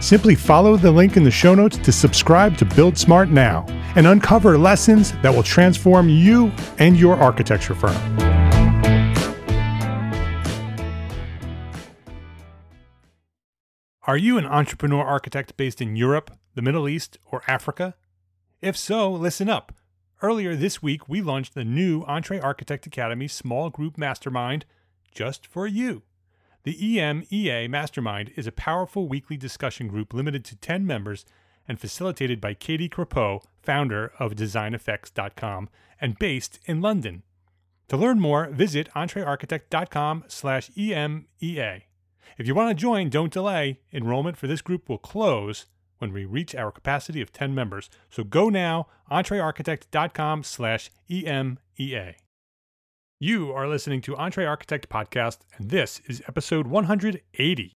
Simply follow the link in the show notes to subscribe to Build Smart now and uncover lessons that will transform you and your architecture firm. Are you an entrepreneur architect based in Europe, the Middle East, or Africa? If so, listen up. Earlier this week, we launched the new Entre Architect Academy small group mastermind just for you. The EMEA Mastermind is a powerful weekly discussion group limited to 10 members and facilitated by Katie Crepeau, founder of DesignEffects.com and based in London. To learn more, visit entrearchitect.com slash EMEA. If you want to join, don't delay. Enrollment for this group will close when we reach our capacity of 10 members. So go now, entrearchitect.com slash EMEA. You are listening to Entre Architect Podcast, and this is episode 180.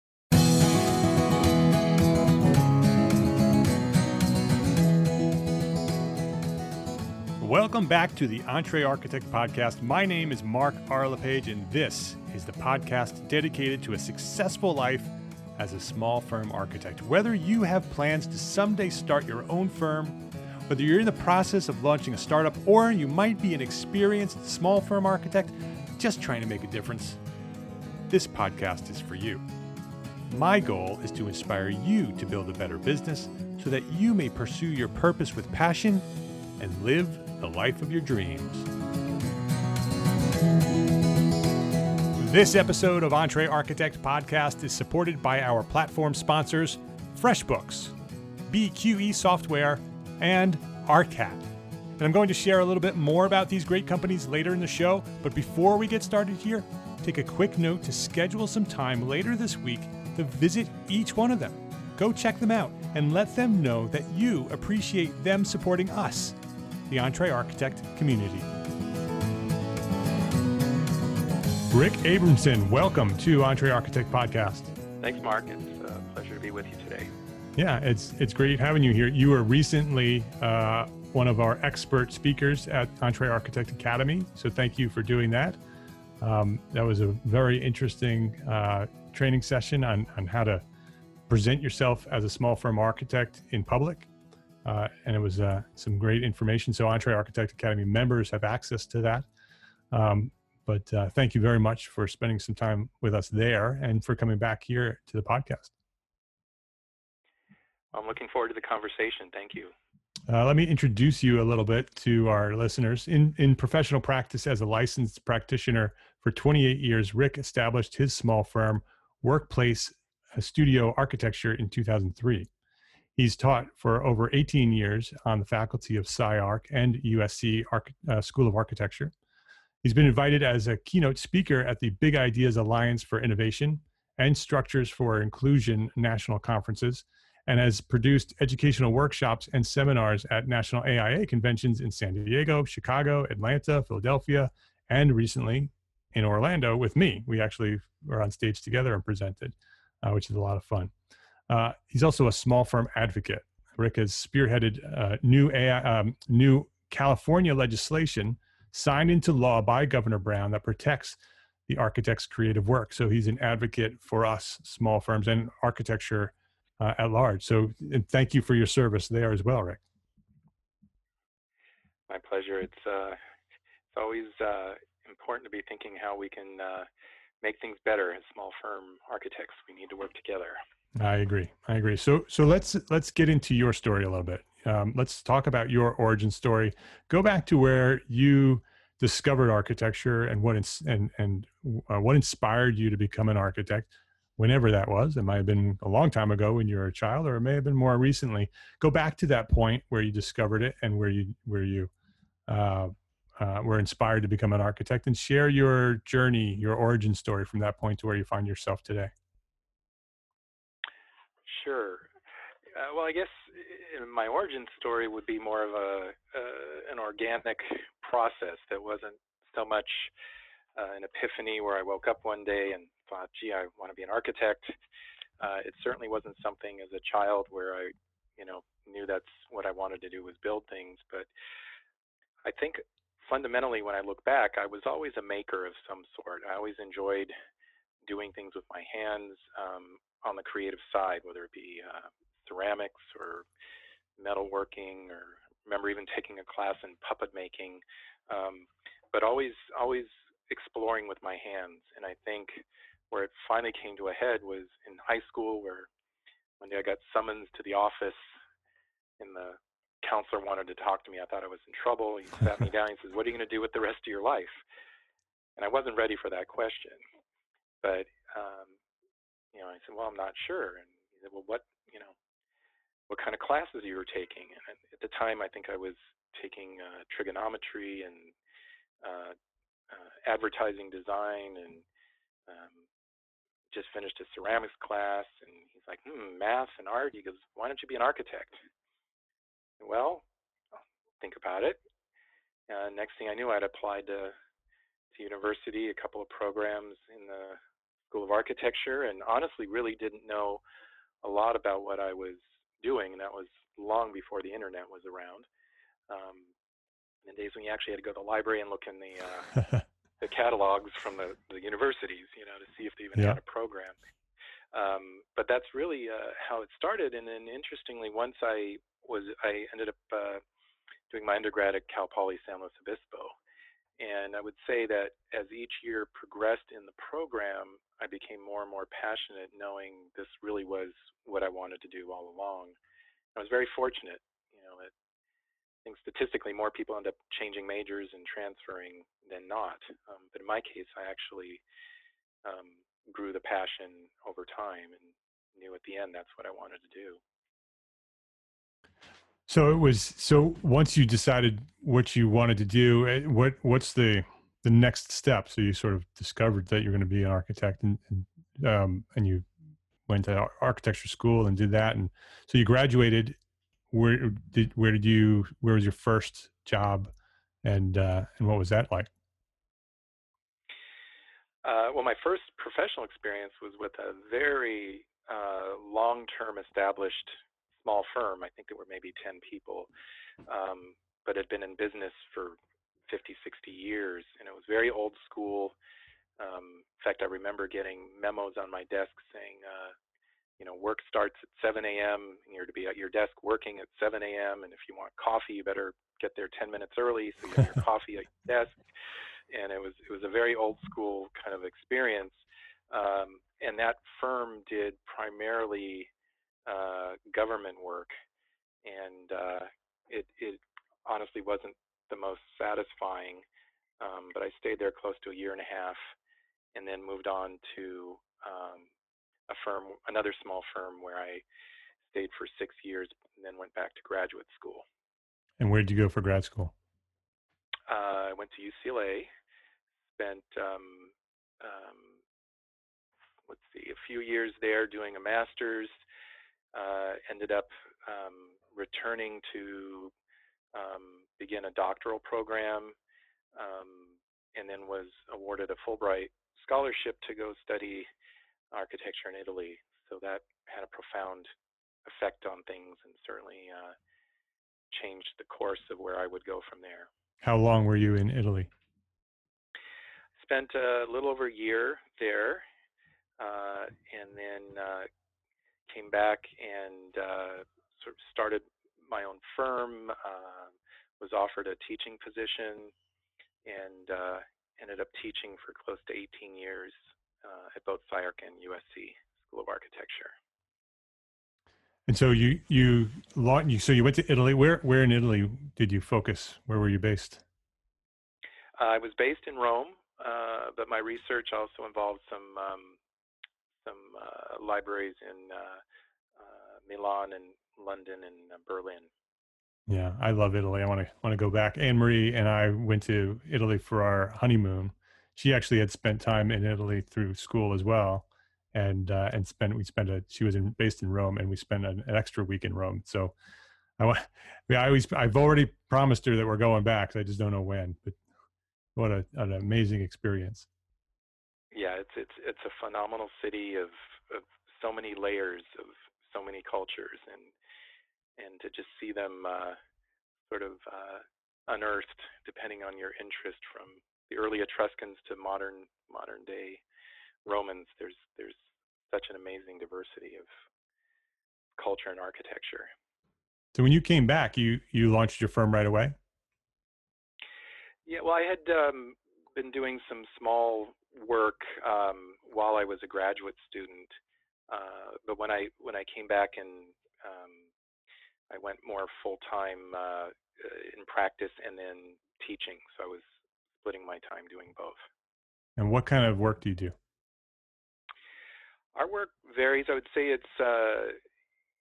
Welcome back to the Entre Architect Podcast. My name is Mark R. LePage, and this is the podcast dedicated to a successful life as a small firm architect. Whether you have plans to someday start your own firm, whether you're in the process of launching a startup or you might be an experienced small firm architect just trying to make a difference, this podcast is for you. My goal is to inspire you to build a better business so that you may pursue your purpose with passion and live the life of your dreams. This episode of Entre Architect Podcast is supported by our platform sponsors, FreshBooks, BQE Software, and ARCAT. And I'm going to share a little bit more about these great companies later in the show. But before we get started here, take a quick note to schedule some time later this week to visit each one of them. Go check them out and let them know that you appreciate them supporting us, the Entre Architect community. Rick Abramson, welcome to Entre Architect Podcast. Thanks, Mark. It's a pleasure to be with you today. Yeah, it's it's great having you here. You were recently uh, one of our expert speakers at Entre Architect Academy, so thank you for doing that. Um, that was a very interesting uh, training session on on how to present yourself as a small firm architect in public, uh, and it was uh, some great information. So Entre Architect Academy members have access to that. Um, but uh, thank you very much for spending some time with us there and for coming back here to the podcast. I'm looking forward to the conversation. Thank you. Uh, let me introduce you a little bit to our listeners. In, in professional practice as a licensed practitioner for 28 years, Rick established his small firm, Workplace Studio Architecture, in 2003. He's taught for over 18 years on the faculty of SCI-Arc and USC Arch- uh, School of Architecture. He's been invited as a keynote speaker at the Big Ideas Alliance for Innovation and structures for inclusion national conferences and has produced educational workshops and seminars at national AIA conventions in San Diego, Chicago, Atlanta, Philadelphia, and recently in Orlando with me. We actually were on stage together and presented, uh, which is a lot of fun. Uh, he's also a small firm advocate. Rick has spearheaded uh, new AI, um, new California legislation signed into law by Governor Brown that protects the architect's creative work. So he's an advocate for us, small firms, and architecture uh, at large. So thank you for your service there as well, Rick. My pleasure. It's uh, it's always uh, important to be thinking how we can uh, make things better as small firm architects. We need to work together. I agree. I agree. So so let's let's get into your story a little bit. Um, let's talk about your origin story. Go back to where you discovered architecture and what ins- and and uh, what inspired you to become an architect whenever that was. It might have been a long time ago when you were a child or it may have been more recently. Go back to that point where you discovered it and where you where you uh, uh, were inspired to become an architect and share your journey your origin story from that point to where you find yourself today. Sure. Uh, well i guess my origin story would be more of a uh, an organic process that wasn't so much uh, an epiphany where I woke up one day and thought, "Gee, I want to be an architect." Uh, it certainly wasn't something as a child where I, you know, knew that's what I wanted to do was build things. But I think fundamentally, when I look back, I was always a maker of some sort. I always enjoyed doing things with my hands um, on the creative side, whether it be uh, ceramics or metalworking or remember even taking a class in puppet making um, but always always exploring with my hands and i think where it finally came to a head was in high school where one day i got summons to the office and the counselor wanted to talk to me i thought i was in trouble. He sat me down and says what are you going to do with the rest of your life? And i wasn't ready for that question but um, you know i said well i'm not sure. And he said well what you know what kind of classes you were taking. And at the time, I think I was taking uh, trigonometry and uh, uh, advertising design and um, just finished a ceramics class. And he's like, hmm, math and art. He goes, why don't you be an architect? Well, think about it. Uh, next thing I knew, I'd applied to, to university, a couple of programs in the School of Architecture, and honestly, really didn't know a lot about what I was doing, and that was long before the internet was around. Um, in days when you actually had to go to the library and look in the uh, the catalogs from the, the universities, you know, to see if they even yeah. had a program. Um, but that's really uh, how it started. And then, interestingly, once I was, I ended up uh, doing my undergrad at Cal Poly San Luis Obispo, and I would say that as each year progressed in the program, I became more and more passionate knowing this really was what I wanted to do all along. I was very fortunate, you know, that I think statistically more people end up changing majors and transferring than not. Um, but in my case, I actually um, grew the passion over time and knew at the end that's what I wanted to do. So it was so once you decided what you wanted to do, eh, what what's the the next step? So you sort of discovered that you're going to be an architect, and and, um, and you went to architecture school and did that, and so you graduated. Where did where did you where was your first job, and uh, and what was that like? Uh, well, my first professional experience was with a very uh, long-term established small firm. I think there were maybe 10 people, um, but had been in business for 50, 60 years, and it was very old school. Um, in fact, I remember getting memos on my desk saying, uh, you know, work starts at 7 a.m. and you're to be at your desk working at 7 a.m. And if you want coffee, you better get there 10 minutes early so you have your coffee at your desk. And it was it was a very old school kind of experience. Um, and that firm did primarily uh, government work, and uh, it, it honestly wasn't the most satisfying. Um, but I stayed there close to a year and a half, and then moved on to um, a firm, another small firm, where I stayed for six years, and then went back to graduate school. And where did you go for grad school? Uh, I went to UCLA, spent um, um, let's see, a few years there doing a master's. Uh, ended up um, returning to um, begin a doctoral program, um, and then was awarded a Fulbright scholarship to go study architecture in Italy. So that had a profound effect on things and certainly uh, changed the course of where I would go from there. How long were you in Italy? Spent a little over a year there, uh, and then uh, came back and uh, sort of started my own firm. Uh, was offered a teaching position, and uh, ended up teaching for close to 18 years uh, at both SCI-Arc and USC School of Architecture. And so you you you so you went to Italy. Where where in Italy did you focus? Where were you based? I was based in Rome, uh, but my research also involved some um, some uh, libraries in uh, uh Milan and London and uh, Berlin. Yeah, I love Italy. I want to want to go back. Anne Marie and I went to Italy for our honeymoon. She actually had spent time in Italy through school as well and uh, and spent we spent a she was in, based in Rome and we spent an, an extra week in Rome. So I I always I've already promised her that we're going back. So I just don't know when. But what a, an amazing experience. Yeah, it's it's it's a phenomenal city of of so many layers of so many cultures and and to just see them uh, sort of uh, unearthed depending on your interest from the early Etruscans to modern modern day Romans, there's there's such an amazing diversity of culture and architecture. So when you came back, you you launched your firm right away. Yeah, well, I had um, been doing some small work um, while I was a graduate student, uh, but when I when I came back and um, I went more full time uh, in practice and then teaching, so I was splitting my time doing both. And what kind of work do you do? Our work varies. I would say it's uh,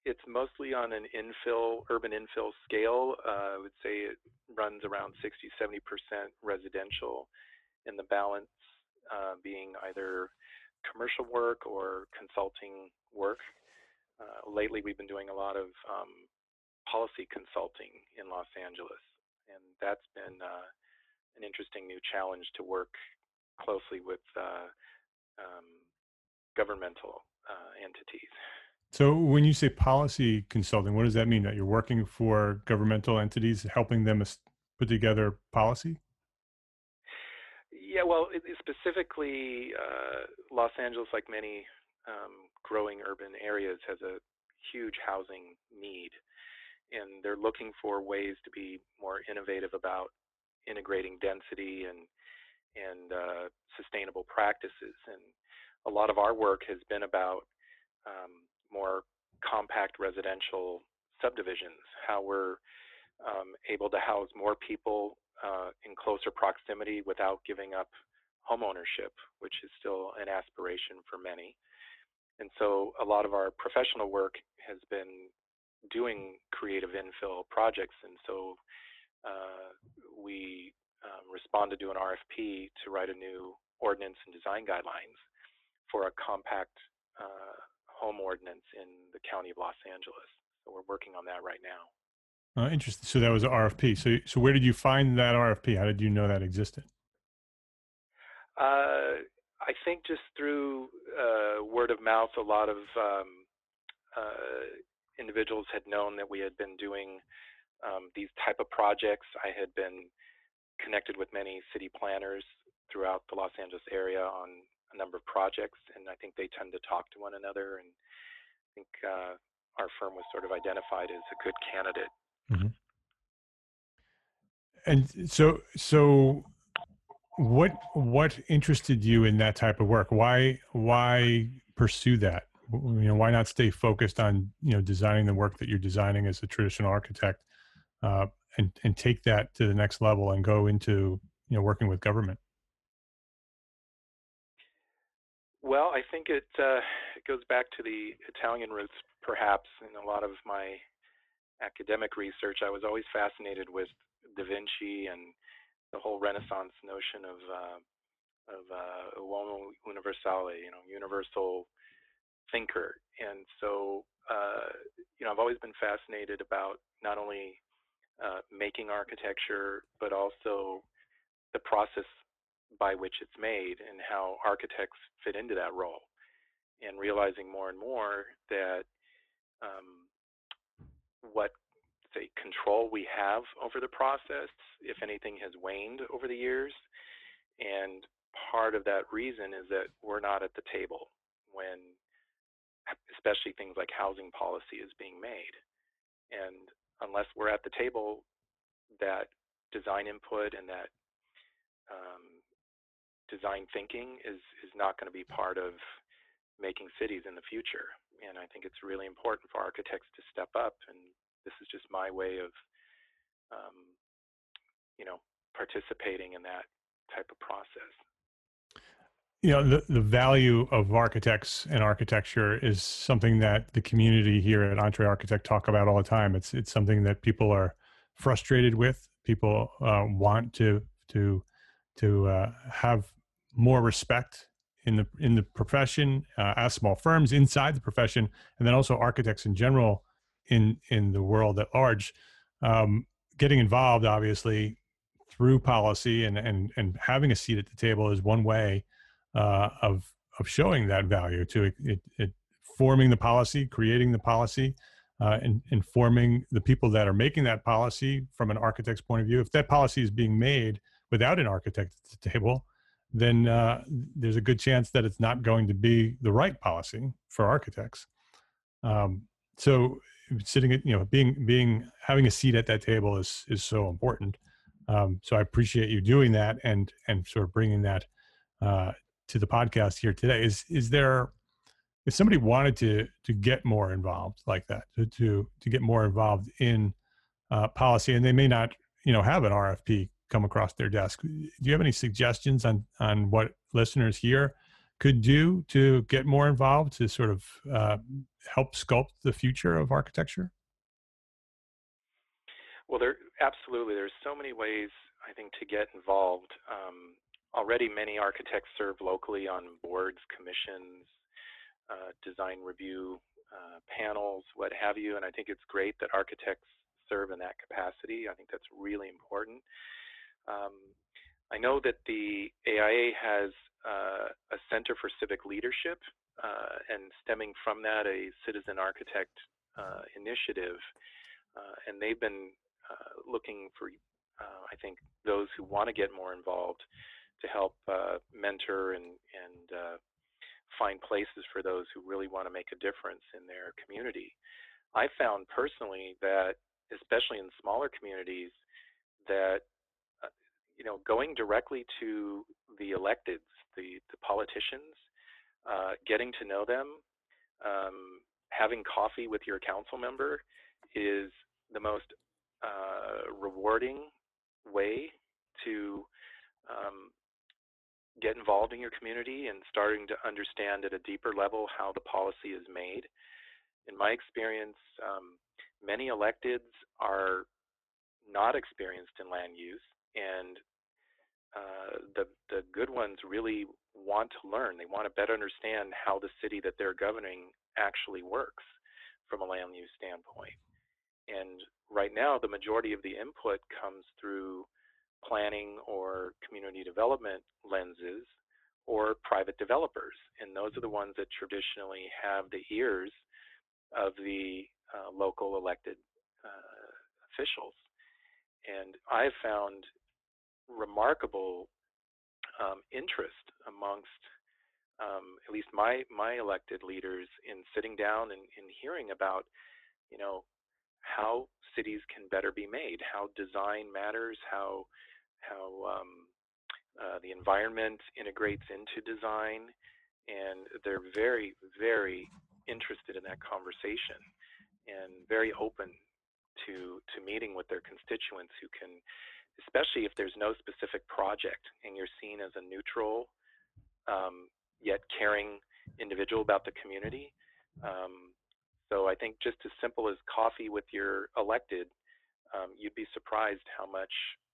it's mostly on an infill, urban infill scale. Uh, I would say it runs around 60, 70% residential, and the balance uh, being either commercial work or consulting work. Uh, lately, we've been doing a lot of um, policy consulting in Los Angeles, and that's been uh, an interesting new challenge to work closely with uh, um, governmental uh, entities. So, when you say policy consulting, what does that mean? That you're working for governmental entities, helping them put together policy? Yeah, well, it, specifically, uh, Los Angeles, like many um, growing urban areas, has a huge housing need, and they're looking for ways to be more innovative about integrating density and and uh, sustainable practices. And a lot of our work has been about um, more compact residential subdivisions, how we're um, able to house more people uh, in closer proximity without giving up home ownership, which is still an aspiration for many. And so a lot of our professional work has been doing creative infill projects. And so uh, we um, responded to an RFP to write a new ordinance and design guidelines for a compact uh, home ordinance in the county of Los Angeles. So we're working on that right now. Uh, interesting. So that was an RFP. So, so where did you find that RFP? How did you know that existed? Uh, I think just through uh, word of mouth, a lot of um, uh, individuals had known that we had been doing um, these type of projects. I had been connected with many city planners throughout the Los Angeles area on a number of projects, and I think they tend to talk to one another. And I think uh, our firm was sort of identified as a good candidate. Mm-hmm. And so, so what what interested you in that type of work? Why why pursue that? You know, why not stay focused on you know designing the work that you're designing as a traditional architect, uh, and and take that to the next level and go into you know working with government? Well, I think it, uh, it goes back to the Italian roots, perhaps. In a lot of my academic research, I was always fascinated with Da Vinci and the whole Renaissance notion of uh, of uh, uomo universale, you know, universal thinker. And so, uh, you know, I've always been fascinated about not only uh, making architecture, but also the process by which it's made and how architects fit into that role. And realizing more and more that um, what say control we have over the process, if anything, has waned over the years. And part of that reason is that we're not at the table when, especially things like housing policy is being made. And unless we're at the table, that design input and that um, design thinking is is not going to be part of making cities in the future. And I think it's really important for architects to step up. And this is just my way of, um, you know, participating in that type of process. You know, the, the value of architects and architecture is something that the community here at entre architect talk about all the time. It's it's something that people are frustrated with. People uh, want to to to uh, have more respect in the in the profession uh, as small firms inside the profession, and then also architects in general in in the world at large. Um, getting involved, obviously, through policy and and and having a seat at the table is one way uh, of of showing that value to it, it, it forming the policy, creating the policy, uh, and informing the people that are making that policy from an architect's point of view. If that policy is being made without an architect at the table, then uh, there's a good chance that it's not going to be the right policy for architects. Um, so sitting at you know being being having a seat at that table is is so important. Um, so I appreciate you doing that and and sort of bringing that uh, to the podcast here today. Is is there if somebody wanted to to get more involved like that to to, to get more involved in uh, policy and they may not you know have an RFP come across their desk. Do you have any suggestions on on what listeners here could do to get more involved to sort of uh, help sculpt the future of architecture? Well, there absolutely. There's so many ways I think to get involved. Um, already, many architects serve locally on boards, commissions, uh, design review uh, panels, what have you. And I think it's great that architects serve in that capacity. I think that's really important. Um, I know that the AIA has uh, a Center for Civic Leadership, uh, and stemming from that, a Citizen Architect uh, initiative. Uh, and they've been looking for, I think, those who want to get more involved to help mentor and, and find places for those who really want to make a difference in their community. I found personally that, especially in smaller communities, that you know, going directly to the electeds, the, the politicians, uh, getting to know them, um, having coffee with your council member is the most uh, rewarding way to um, get involved in your community and starting to understand at a deeper level how the policy is made. In my experience, um, many electeds are not experienced in land use and uh, the the good ones really want to learn. They want to better understand how the city that they're governing actually works from a land use standpoint. And right now, the majority of the input comes through planning or community development lenses or private developers. And those are the ones that traditionally have the ears of the uh, local elected uh, officials. And I've found remarkable um, interest amongst um, at least my my elected leaders in sitting down and, and hearing about you know how cities can better be made, how design matters, how how um, uh, the environment integrates into design, and they're very very interested in that conversation and very open to to meeting with their constituents who can especially if there's no specific project and you're seen as a neutral um, yet caring individual about the community. Um, so I think just as simple as coffee with your elected, um, you'd be surprised how much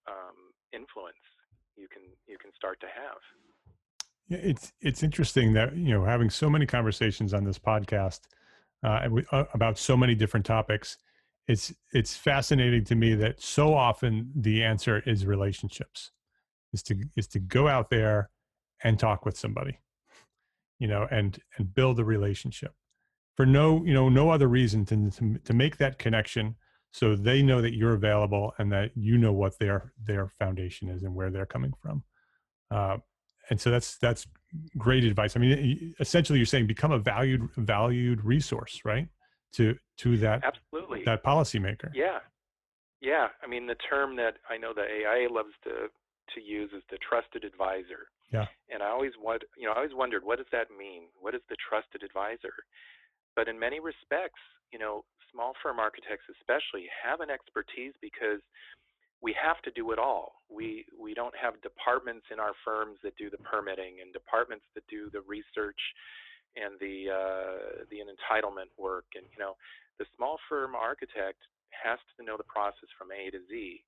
um, influence you can you can start to have. Yeah, It's it's interesting that you know having so many conversations on this podcast uh, uh, about so many different topics. It's it's fascinating to me that so often the answer is relationships, is to is to go out there and talk with somebody, you know, and and build a relationship for no you know no other reason to to, to make that connection so they know that you're available and that you know what their their foundation is and where they're coming from. Uh, and so that's that's great advice. I mean, essentially, you're saying become a valued valued resource, right? To to that absolutely that policymaker. Yeah, yeah. I mean, the term that I know the AIA loves to to use is the trusted advisor. Yeah. And I always want, you know, I always wondered, what does that mean? What is the trusted advisor? But in many respects, you know, small firm architects especially have an expertise because we have to do it all. We we don't have departments in our firms that do the permitting and departments that do the research and the uh, the entitlement work. And you know, the small firm architect has to know the process from A to Z.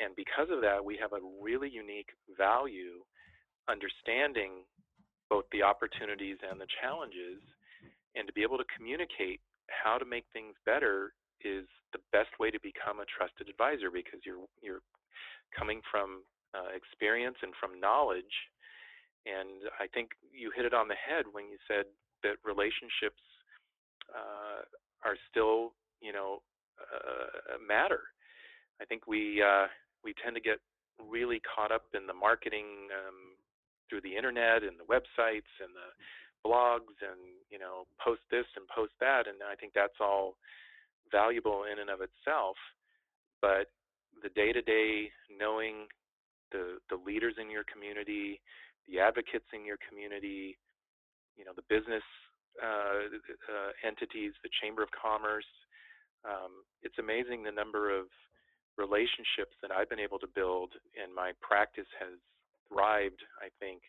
And because of that, we have a really unique value understanding both the opportunities and the challenges, and to be able to communicate how to make things better is the best way to become a trusted advisor because you're you're coming from uh, experience and from knowledge. And I think you hit it on the head when you said that relationships uh, are still, you know, uh, matter. I think we uh, we tend to get really caught up in the marketing um, through the internet and the websites and the blogs and you know post this and post that and I think that's all valuable in and of itself, but the day-to-day knowing the the leaders in your community, the advocates in your community, you know, the business uh, uh, entities, the Chamber of Commerce. Um, it's amazing the number of relationships that I've been able to build, and my practice has thrived. I think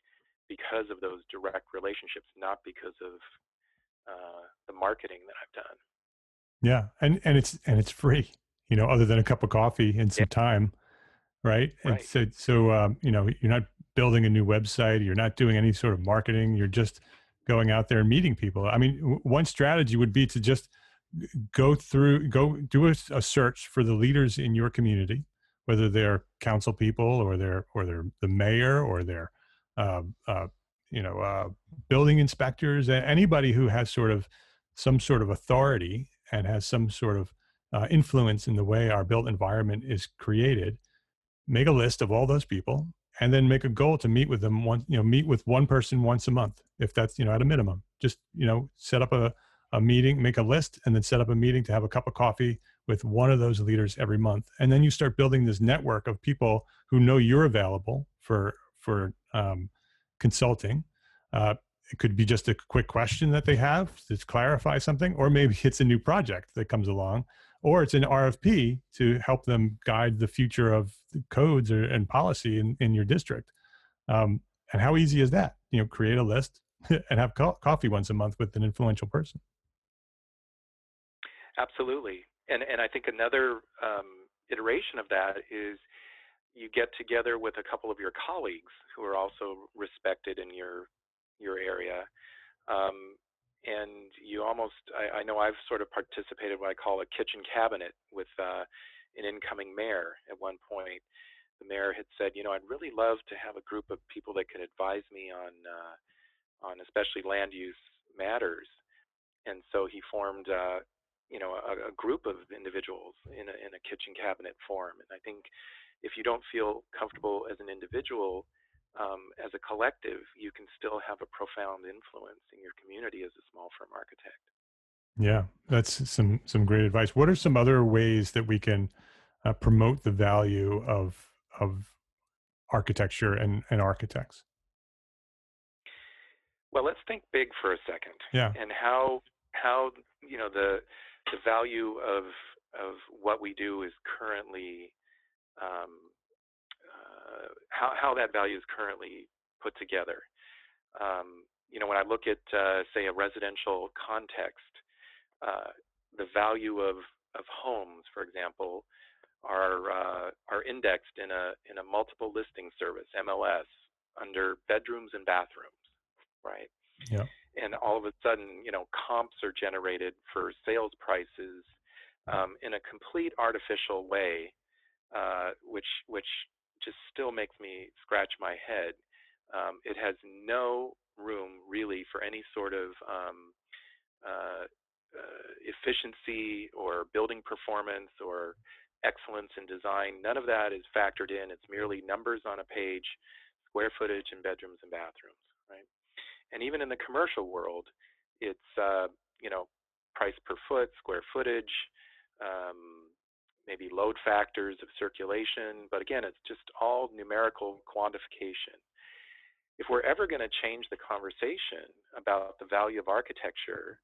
because of those direct relationships, not because of uh, the marketing that I've done. Yeah, and and it's and it's free, you know, other than a cup of coffee and some yeah. time, right? right? And so so um, you know, you're not building a new website, you're not doing any sort of marketing, you're just going out there and meeting people. I mean, one strategy would be to just go through, go do a, a search for the leaders in your community, whether they're council people or they're or they're the mayor or they're uh, uh, you know uh, building inspectors, anybody who has sort of some sort of authority and has some sort of uh, influence in the way our built environment is created, make a list of all those people and then make a goal to meet with them one, you know, meet with one person once a month, if that's, you know, at a minimum, just, you know, set up a, a meeting, make a list and then set up a meeting to have a cup of coffee with one of those leaders every month. And then you start building this network of people who know you're available for, for um, consulting. Uh, it could be just a quick question that they have to clarify something, or maybe it's a new project that comes along, or it's an RFP to help them guide the future of the codes or, and policy in, in your district. Um, and how easy is that? You know, create a list and have co- coffee once a month with an influential person. Absolutely, and and I think another um, iteration of that is you get together with a couple of your colleagues who are also respected in your your area. Um, and you almost, I, I, know I've sort of participated what I call a kitchen cabinet with uh, an incoming mayor at one point. The mayor had said, you know, I'd really love to have a group of people that could advise me on, uh, on especially land use matters. And so he formed, uh, you know, a, a, group of individuals in a, in a kitchen cabinet form. And I think if you don't feel comfortable as an individual um, as a collective, you can still have a profound influence in your community as a small firm architect. Yeah, that's some some great advice. What are some other ways that we can uh, promote the value of of architecture and, and architects? Well, let's think big for a second. Yeah. And how how you know the the value of of what we do is currently um, uh, how, how that value is currently put together. Um, you know, when I look at, uh, say, a residential context, uh, the value of, of homes, for example, are uh, are indexed in a in a multiple listing service (MLS) under bedrooms and bathrooms. right? Yeah. And all of a sudden, you know, comps are generated for sales prices um, in a complete artificial way, uh, which which just still makes me scratch my head. Um, it has no room really for any sort of um, uh, uh, efficiency or building performance or excellence in design. None of that is factored in. It's merely numbers on a page, square footage in bedrooms and bathrooms, right? And even in the commercial world, it's uh, you know price per foot, square footage, um, maybe load factors of circulation. But again, it's just all numerical quantification. If we're ever going to change the conversation about the value of architecture,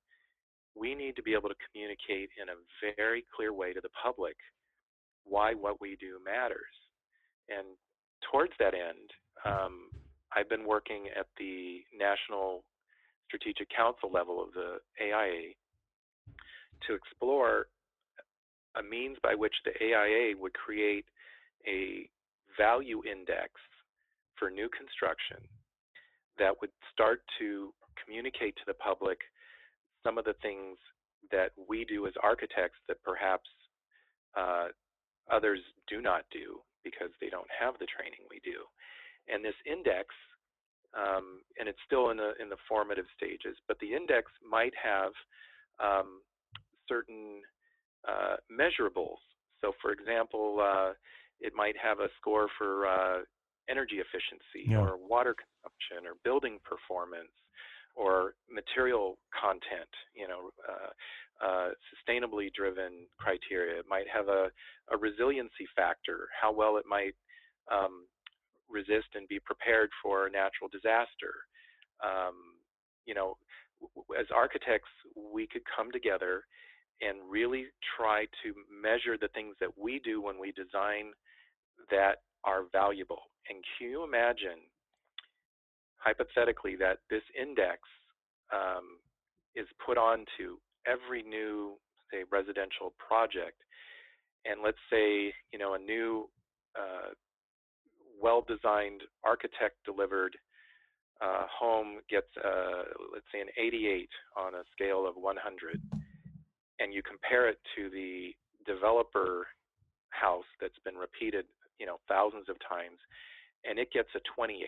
we need to be able to communicate in a very clear way to the public why what we do matters. And towards that end, um, I've been working at the National Strategic Council level of the AIA to explore a means by which the AIA would create a value index for new construction that would start to communicate to the public some of the things that we do as architects that perhaps uh, others do not do because they don't have the training we do. And this index, um, and it's still in the in the formative stages, but the index might have um, certain uh, measurables. So, for example, uh, it might have a score for uh, energy efficiency yeah. or water consumption or building performance or material content, you know, uh, uh, sustainably driven criteria. It might have a, a resiliency factor, how well it might um, resist and be prepared for a natural disaster. Um, you know, as architects, we could come together and really try to measure the things that we do when we design that are valuable. And can you imagine hypothetically that this index um, is put onto every new, say, residential project, and let's say, you know, a new, uh, well-designed, architect-delivered uh, home gets, uh, let's say, an 88 on a scale of 100, and you compare it to the developer house that's been repeated, you know, thousands of times, and it gets a 28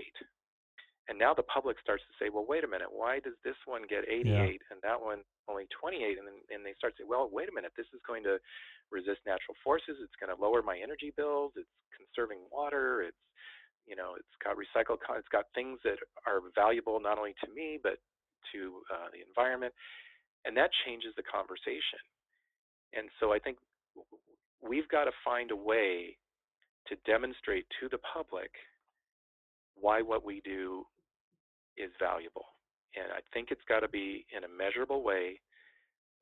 and now the public starts to say, well, wait a minute, why does this one get 88 yeah. and that one only 28? And then and they start to say, well, wait a minute, this is going to resist natural forces. It's going to lower my energy bills. It's conserving water. It's you know, it's got recycled. It's got things that are valuable not only to me but to uh, the environment, and that changes the conversation. And so I think we've got to find a way to demonstrate to the public why what we do is valuable. And I think it's got to be in a measurable way.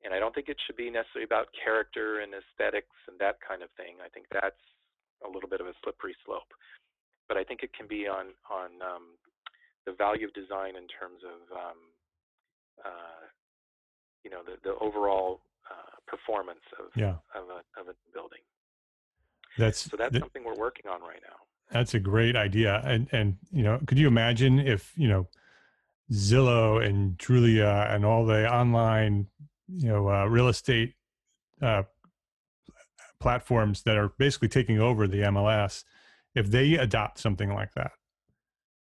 And I don't think it should be necessarily about character and aesthetics and that kind of thing. I think that's a little bit of a slippery slope. But I think it can be on on um, the value of design in terms of um, uh, you know the the overall uh, performance of yeah. of a of a building. That's so that's something we're working on right now. That's a great idea. And and you know, could you imagine if you know Zillow and Trulia and all the online, you know, uh, real estate uh, platforms that are basically taking over the MLS, if they adopt something like that,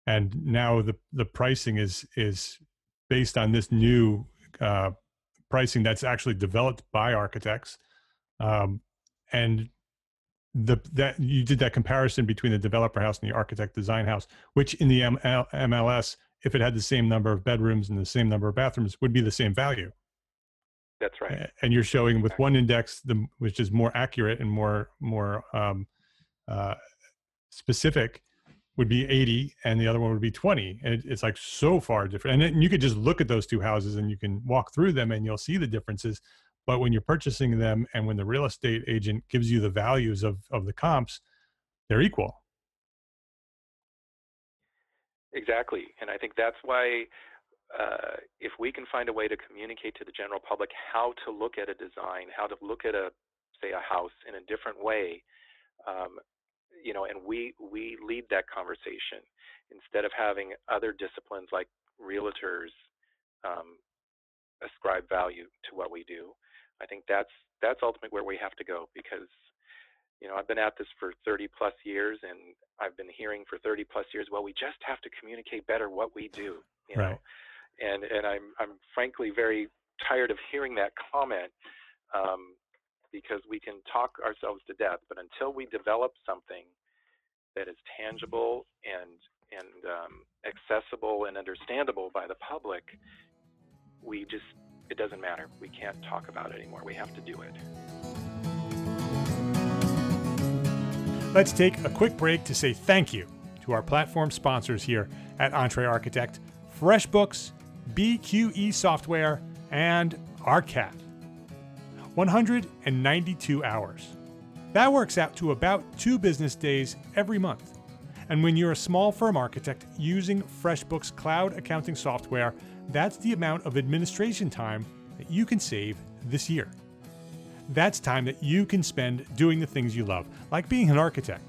and now the the pricing is is based on this new uh, pricing that's actually developed by architects, um, and the that you did that comparison between the developer house and the architect design house, which in the ML, MLS if it had the same number of bedrooms and the same number of bathrooms would be the same value. That's right. And you're showing with one index the, which is more accurate and more more um, uh, specific would be 80 and the other one would be 20 and it, it's like so far different. And, and you could just look at those two houses and you can walk through them and you'll see the differences. But when you're purchasing them and when the real estate agent gives you the values of of the comps they're equal. Exactly. And I think that's why uh, if we can find a way to communicate to the general public how to look at a design, how to look at a, say, a house in a different way, um, you know, and we we lead that conversation instead of having other disciplines like realtors um, ascribe value to what we do. I think that's that's ultimately where we have to go because you know I've been at this for 30 plus years and I've been hearing for 30 plus years well we just have to communicate better what we do you right. know and and I'm I'm frankly very tired of hearing that comment um, because we can talk ourselves to death but until we develop something that is tangible and and um, accessible and understandable by the public we just it doesn't matter. We can't talk about it anymore. We have to do it. Let's take a quick break to say thank you to our platform sponsors here at EntreArchitect FreshBooks, BQE Software, and ARCAT. 192 hours. That works out to about two business days every month. And when you're a small firm architect using FreshBooks cloud accounting software, that's the amount of administration time that you can save this year. That's time that you can spend doing the things you love, like being an architect.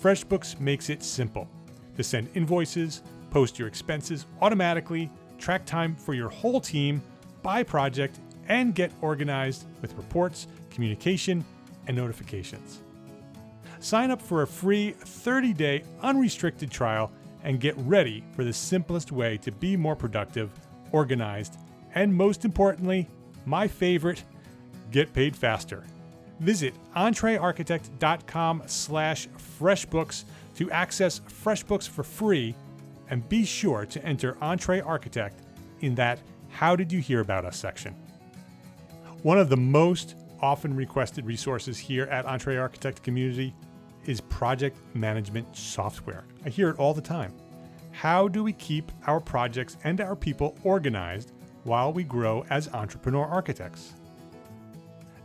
FreshBooks makes it simple to send invoices, post your expenses automatically, track time for your whole team, by project, and get organized with reports, communication, and notifications. Sign up for a free 30 day unrestricted trial and get ready for the simplest way to be more productive, organized, and most importantly, my favorite, get paid faster. Visit entrearchitect.com slash freshbooks to access FreshBooks for free and be sure to enter EntreArchitect in that How Did You Hear About Us section. One of the most often requested resources here at EntreArchitect Community is project management software. I hear it all the time. How do we keep our projects and our people organized while we grow as entrepreneur architects?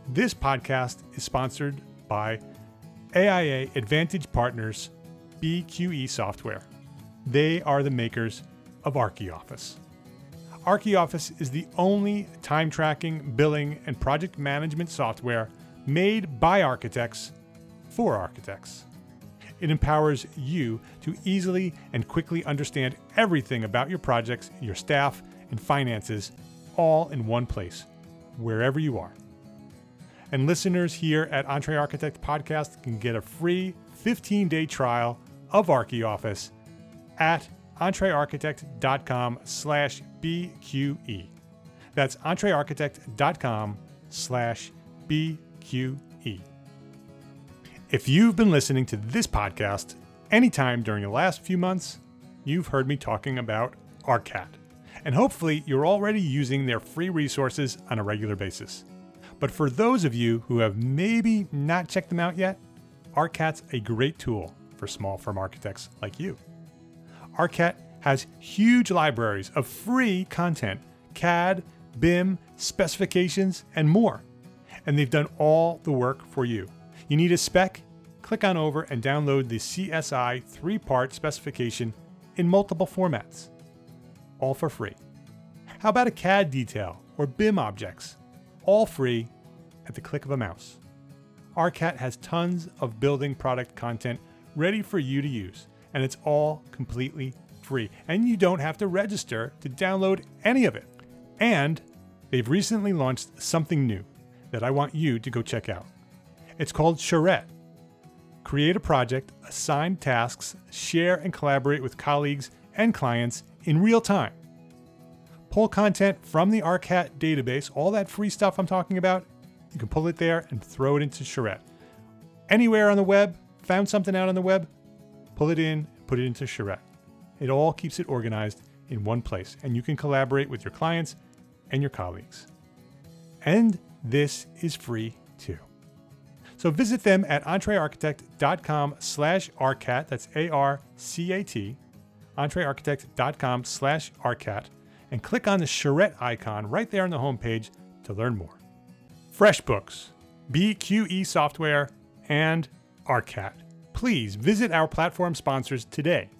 This podcast is sponsored by AIA Advantage Partners BQE Software. They are the makers of ArchiOffice. ArchiOffice is the only time tracking, billing, and project management software made by architects for architects. It empowers you to easily and quickly understand everything about your projects, your staff, and finances all in one place, wherever you are. And listeners here at EntreArchitect Podcast can get a free 15 day trial of ArchiOffice at entrearchitect.com slash BQE. That's entrearchitect.com slash BQE. If you've been listening to this podcast anytime during the last few months, you've heard me talking about ARCAT. And hopefully, you're already using their free resources on a regular basis. But for those of you who have maybe not checked them out yet, ARCAT's a great tool for small firm architects like you. ARCAT has huge libraries of free content CAD, BIM, specifications, and more. And they've done all the work for you. You need a spec? Click on over and download the CSI three part specification in multiple formats, all for free. How about a CAD detail or BIM objects? All free at the click of a mouse. ARCAT has tons of building product content ready for you to use, and it's all completely free. And you don't have to register to download any of it. And they've recently launched something new that I want you to go check out. It's called Charrette. Create a project, assign tasks, share and collaborate with colleagues and clients in real time. Pull content from the ARCAT database, all that free stuff I'm talking about, you can pull it there and throw it into Charrette. Anywhere on the web, found something out on the web, pull it in, put it into Charrette. It all keeps it organized in one place, and you can collaborate with your clients and your colleagues. And this is free too. So visit them at entrearchitect.com slash ARCAT, that's A-R-C-A-T, entrearchitect.com slash ARCAT, and click on the charrette icon right there on the homepage to learn more. FreshBooks, BQE Software, and ARCAT. Please visit our platform sponsors today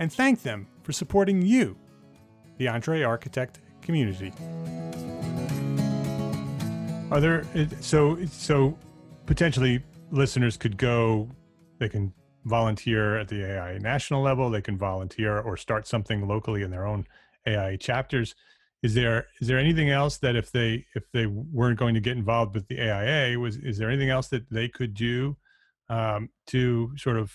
and thank them for supporting you, the EntreArchitect community. Are there so so potentially listeners could go they can volunteer at the AIA national level. They can volunteer or start something locally in their own AIA chapters. Is there is there anything else that if they if they weren't going to get involved with the AIA was is there anything else that they could do um, to sort of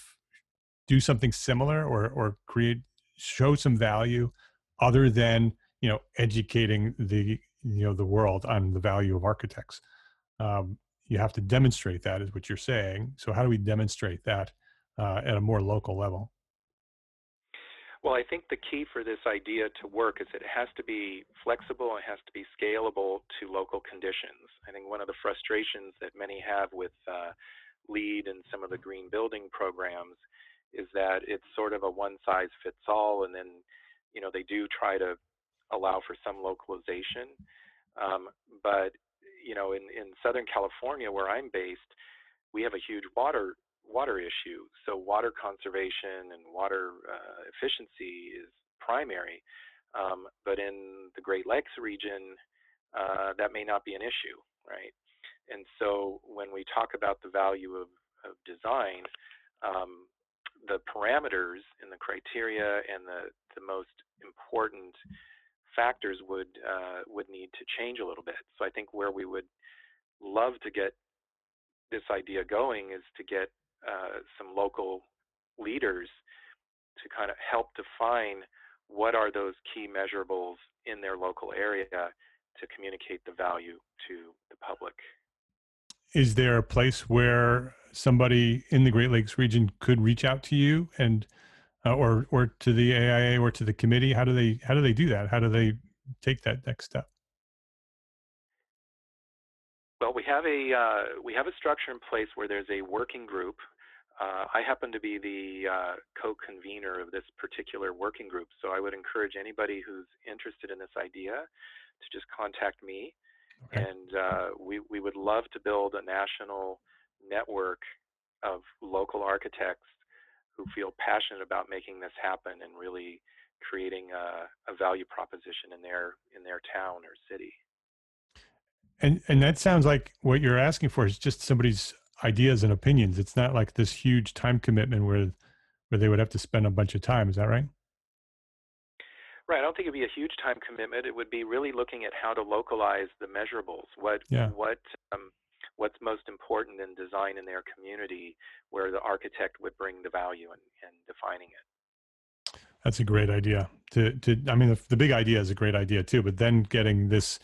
do something similar or or create show some value other than you know educating the you know the world on the value of architects. Um, you have to demonstrate that is what you're saying. So how do we demonstrate that uh, at a more local level? Well i think the key for this idea to work is it has to be flexible it has to be scalable to local conditions. I think one of the frustrations that many have with uh, LEED in some of the green building programs is that it's sort of a one size fits all and then you know they do try to allow for some localization. Um, but you know, in, in Southern California, where I'm based, we have a huge water water issue. So water conservation and water uh, efficiency is primary. Um, but in the Great Lakes region, uh, that may not be an issue, right? And so when we talk about the value of, of design, um, the parameters and the criteria and the, the most important factors would uh, would need to change a little bit. So I think where we would love to get this idea going is to get uh, some local leaders to kind of help define what are those key measurables in their local area to communicate the value to the public. Is there a place where somebody in the Great Lakes region could reach out to you and uh, or or to the AIA or to the committee? How do they how do they do that? How do they take that next step? Well, we have a uh, we have a structure in place where there's a working group. Uh, I happen to be the uh, co-convener of this particular working group, so I would encourage anybody who's interested in this idea to just contact me, okay. and uh, we we would love to build a national network of local architects who feel passionate about making this happen and really creating a, a value proposition in their in their town or city. And and that sounds like what you're asking for is just somebody's ideas and opinions. It's not like this huge time commitment where where they would have to spend a bunch of time. Is that right? Right. I don't think it'd be a huge time commitment. It would be really looking at how to localize the measurables. What yeah. what um, what's most important in design in their community where the architect would bring the value and, and defining it. That's a great idea. To to I mean the, the big idea is a great idea too, but then getting this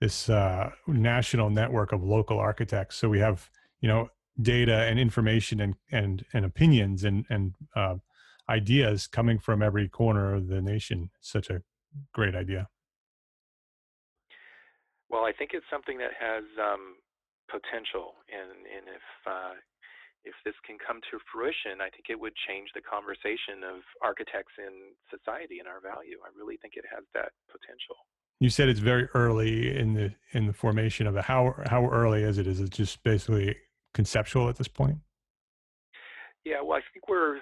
this uh, national network of local architects so we have you know data and information and and and opinions and and uh, ideas coming from every corner of the nation. Such a great idea. Well, I think it's something that has um, potential, and and if uh, if this can come to fruition, I think it would change the conversation of architects in society and our value. I really think it has that potential. You said it's very early in the in the formation of it. How how early is it? Is it just basically conceptual at this point? Yeah, well, I think we're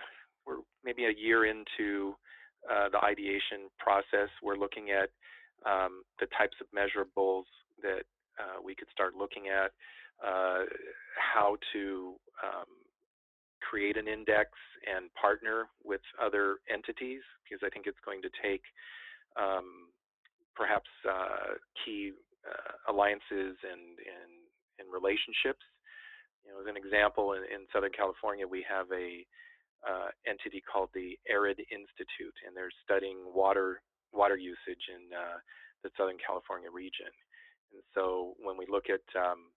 we're maybe a year into uh, the ideation process. We're looking at um, the types of measurables that uh, we could start looking at uh, how to um, create an index and partner with other entities because I think it's going to take um, perhaps uh, key uh, alliances and, and, and, relationships. You know, as an example, in, in Southern California, we have a uh, entity called the Arid Institute, and they're studying water water usage in uh, the Southern California region. And so when we look at um,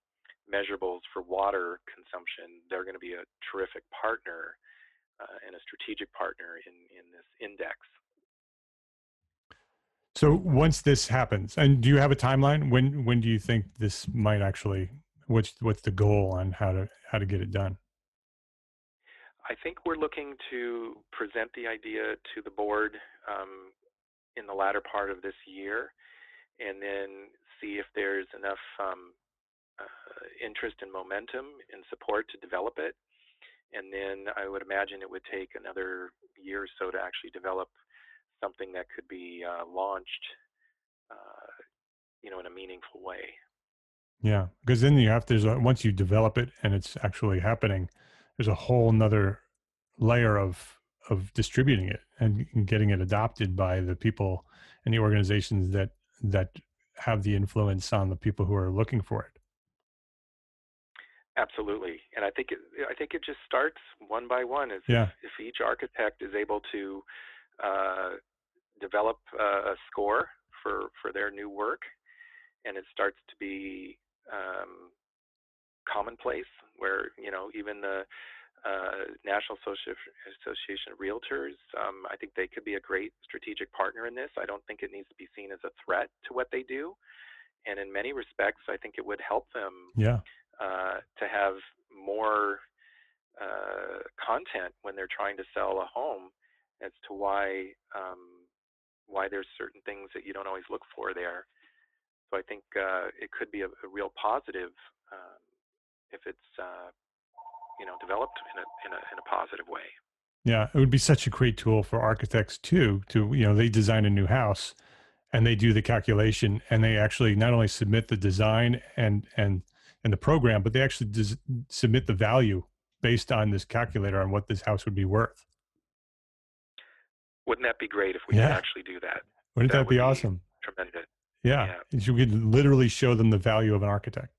measurables for water consumption, they're going to be a terrific partner uh, and a strategic partner in, in this index. So once this happens, and do you have a timeline? When when do you think this might actually? What's what's the goal on how to how to get it done? I think we're looking to present the idea to the board um, in the latter part of this year, and then see if there's enough um, uh, interest and momentum and support to develop it. And then I would imagine it would take another year or so to actually develop something that could be uh, launched, uh, you know, in a meaningful way. Yeah, because then you have to once you develop it and it's actually happening, there's a whole nother layer of of distributing it and getting it adopted by the people and the organizations that that have the influence on the people who are looking for it. Absolutely, and I think it, I think it just starts one by one. Is yeah. if, if each architect is able to uh, develop uh, a score for for their new work, and it starts to be um, commonplace, where you know even the uh, National Association of Realtors. Um, I think they could be a great strategic partner in this. I don't think it needs to be seen as a threat to what they do. And in many respects, I think it would help them yeah. uh, to have more uh, content when they're trying to sell a home as to why um, why there's certain things that you don't always look for there. So I think uh, it could be a, a real positive um, if it's uh, you know developed in a in a in a positive way. Yeah, it would be such a great tool for architects too. To you know, they design a new house, and they do the calculation, and they actually not only submit the design and and and the program, but they actually des- submit the value based on this calculator on what this house would be worth. Wouldn't that be great if we yeah. could actually do that? Wouldn't that, that would be awesome? Be tremendous. Yeah. yeah. You could literally show them the value of an architect.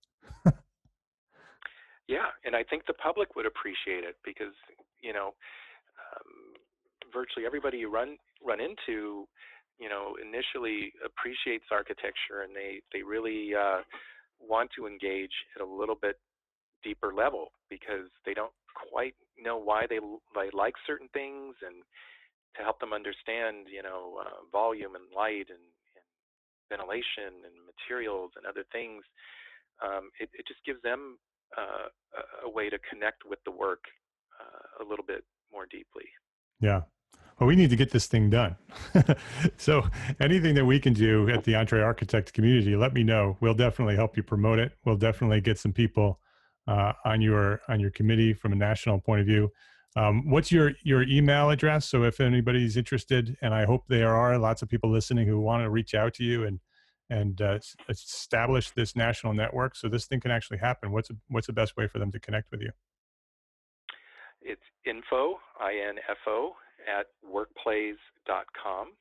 Yeah, and I think the public would appreciate it because you know um, virtually everybody you run run into, you know, initially appreciates architecture and they they really uh, want to engage at a little bit deeper level because they don't quite know why they they like certain things and to help them understand, you know, uh, volume and light and, and, ventilation and materials and other things. Um, it, it just gives them uh, a way to connect with the work uh, a little bit more deeply. Yeah. Well, we need to get this thing done. so, anything that we can do at the EntreArchitect community, let me know. We'll definitely help you promote it. We'll definitely get some people uh, on your on your committee from a national point of view. Um, what's your your email address? So, if anybody's interested, and I hope there are lots of people listening who want to reach out to you and and uh, establish this national network so this thing can actually happen? What's what's the best way for them to connect with you? It's info, I-N-F-O, at workplays.com.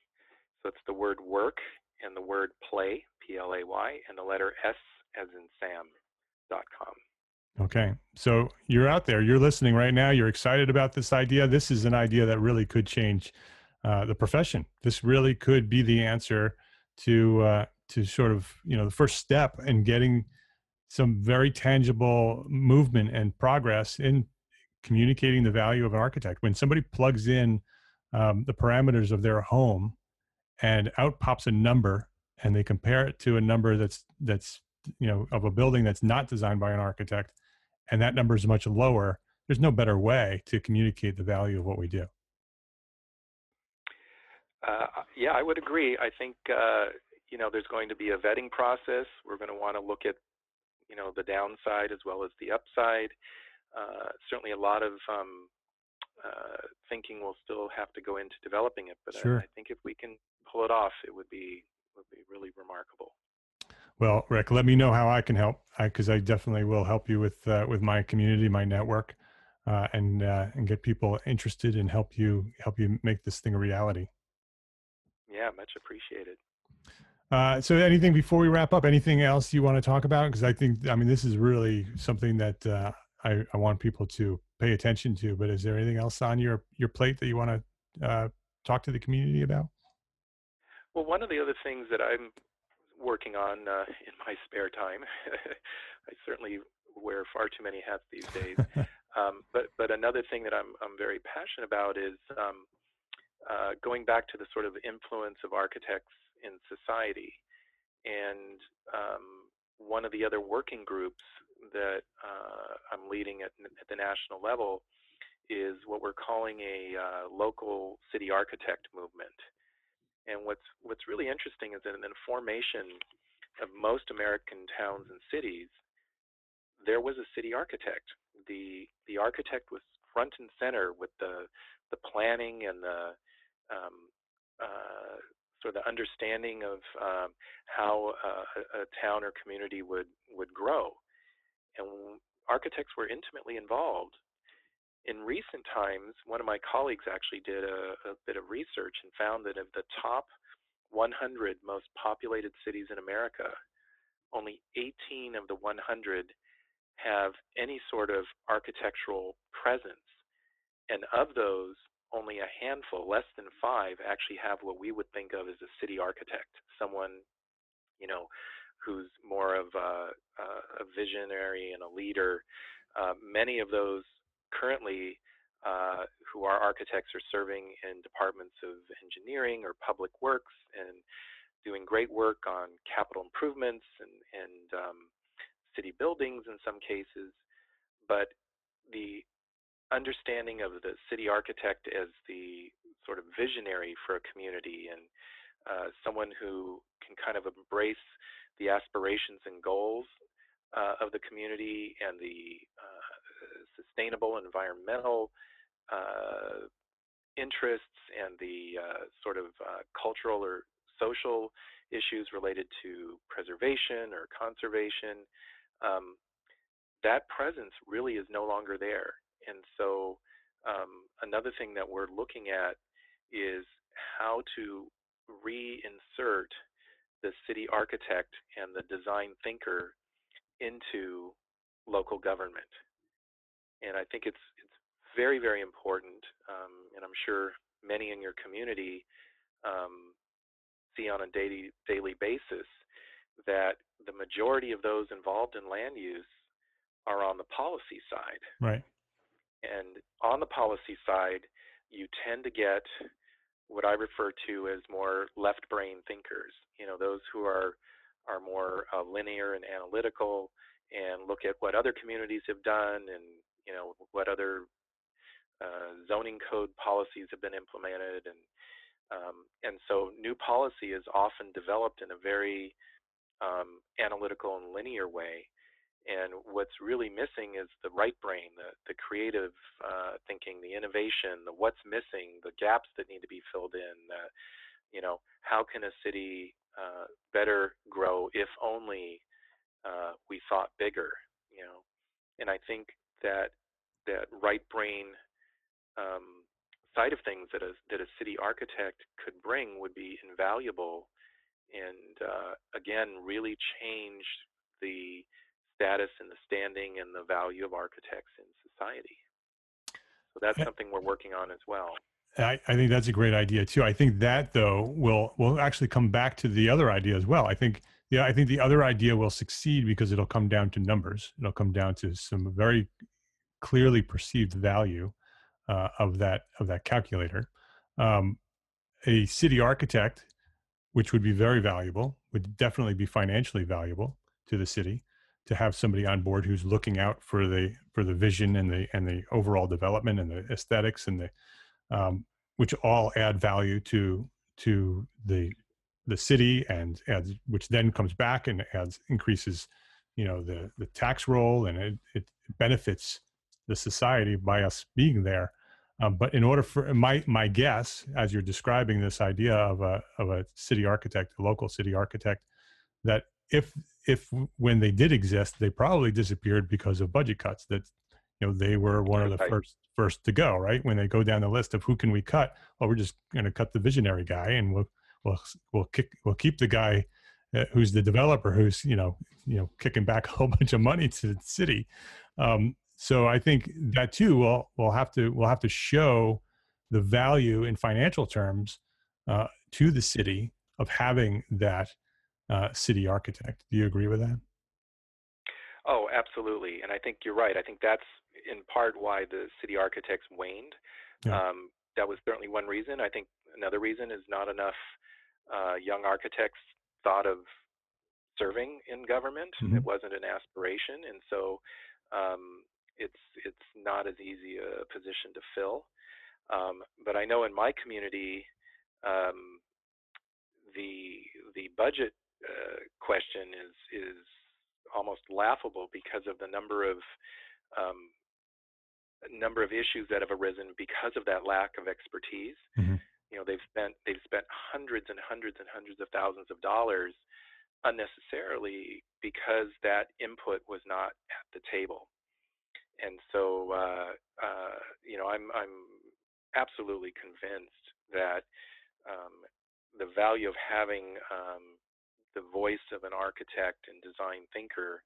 So it's the word work and the word play, P-L-A-Y, and the letter S as in Sam.com. Okay. So you're out there, you're listening right now, you're excited about this idea. This is an idea that really could change uh, the profession. This really could be the answer to uh, to sort of you know the first step in getting some very tangible movement and progress in communicating the value of an architect. When somebody plugs in um, the parameters of their home and out pops a number and they compare it to a number that's that's you know of a building that's not designed by an architect and that number is much lower there's no better way to communicate the value of what we do. Uh, yeah i would agree. I think uh, you know, there's going to be a vetting process. We're going to want to look at, you know, the downside as well as the upside. Uh, certainly, a lot of um, uh, thinking will still have to go into developing it, but sure. I, I, think if we can pull it off, it would be would be really remarkable. Well, Rick, let me know how I can help because I, I, definitely will help you with uh, with my community, my network, uh, and uh, and get people interested and help you help you make this thing a reality. Yeah, much appreciated. Uh, so anything before we wrap up, anything else you want to talk about? Because I think, I mean, this is really something that uh, I, I, want people to pay attention to. But is there anything else on your your plate that you want to uh, talk to the community about? Well, one of the other things that I'm working on uh, in my spare time, I certainly wear far too many hats these days. um, but but another thing that I'm I'm very passionate about is um, uh, going back to the sort of influence of architects in society. And um, one of the other working groups that uh, I'm leading at, at, the national level is what we're calling a uh, local city architect movement. And what's what's really interesting is that in the formation of most American towns and cities, there was a city architect. The the architect was front and center with the the planning and the um, uh, sort of the understanding of um, how a, a, town or community would would grow, and architects were intimately involved. in recent times, one of my colleagues actually did a, a bit of research and found that of the top 100 most populated cities in America, only 18 of the 100 have any sort of architectural presence. And of those, only a handful, less than five, actually have what we would think of as a city architect, someone, you know, who's more of a, a visionary and a leader. Uh, many of those currently uh, who are architects are serving in departments of engineering or public works and doing great work on capital improvements and, and um, city buildings in some cases. But the understanding of the city architect as the sort of visionary for a community and uh, someone who can kind of embrace the aspirations and goals uh, of the community and the uh, sustainable environmental uh, interests and the uh, sort of cultural or social issues related to preservation or conservation, um, that presence really is no longer there. And so um, another thing that we're looking at is how to reinsert the city architect and the design thinker into local government. And I think it's it's very very important, um, and I'm sure many in your community um, see on a daily daily basis that the majority of those involved in land use are on the policy side. Right. And on the policy side, you tend to get what I refer to as more left brain thinkers. You know, those who are are more uh, linear and analytical and look at what other communities have done and you know what other uh, zoning code policies have been implemented and um, and so new policy is often developed in a very um, analytical and linear way and what's really missing is the right brain, the, the creative uh, thinking, the innovation, the what's missing, the gaps that need to be filled in. Uh, you know, how can a city uh, better grow if only uh, we thought bigger? You know, and I think that that right brain um, side of things that a that a city architect could bring would be invaluable, and uh, again, really change the status and the standing and the value of architects in society. So that's something we're working on as well. I, I, think that's a great idea too. I think that though will will actually come back to the other idea as well. I think yeah, I think the other idea will succeed because it'll come down to numbers. It'll come down to some very clearly perceived value uh, of that of that calculator. Um, a city architect, which would be very valuable, would definitely be financially valuable to the city to have somebody on board who's looking out for the for the vision and the and the overall development and the aesthetics and the um, which all add value to to the the city and adds which then comes back and adds increases you know the the tax roll and it, it benefits the society by us being there. Um, but in order for my my guess as you're describing this idea of a of a city architect a local city architect that if if when they did exist, they probably disappeared because of budget cuts. That you know they were one of the first first to go. Right when they go down the list of who can we cut, well, we're just going to cut the visionary guy, and we'll we'll we'll kick we'll keep the guy uh, who's the developer who's you know you know kicking back a whole bunch of money to the city. Um, so I think that too will will have to will have to show the value in financial terms uh, to the city of having that uh, city architect. Do you agree with that? Oh, absolutely. And I think you're right. I think that's in part why the city architects waned. Yeah. Um, that was certainly one reason. I think another reason is not enough uh, young architects thought of serving in government. Mm-hmm. It wasn't an aspiration, and so um, it's it's not as easy a position to fill. Um, but I know in my community, um, the the budget uh, question is is almost laughable because of the number of um, number of issues that have arisen because of that lack of expertise. Mm-hmm. You know, they've spent they've spent hundreds and hundreds and hundreds of thousands of dollars unnecessarily because that input was not at the table. and so uh, uh, you know I'm I'm absolutely convinced that um, the value of having um, the voice of an architect and design thinker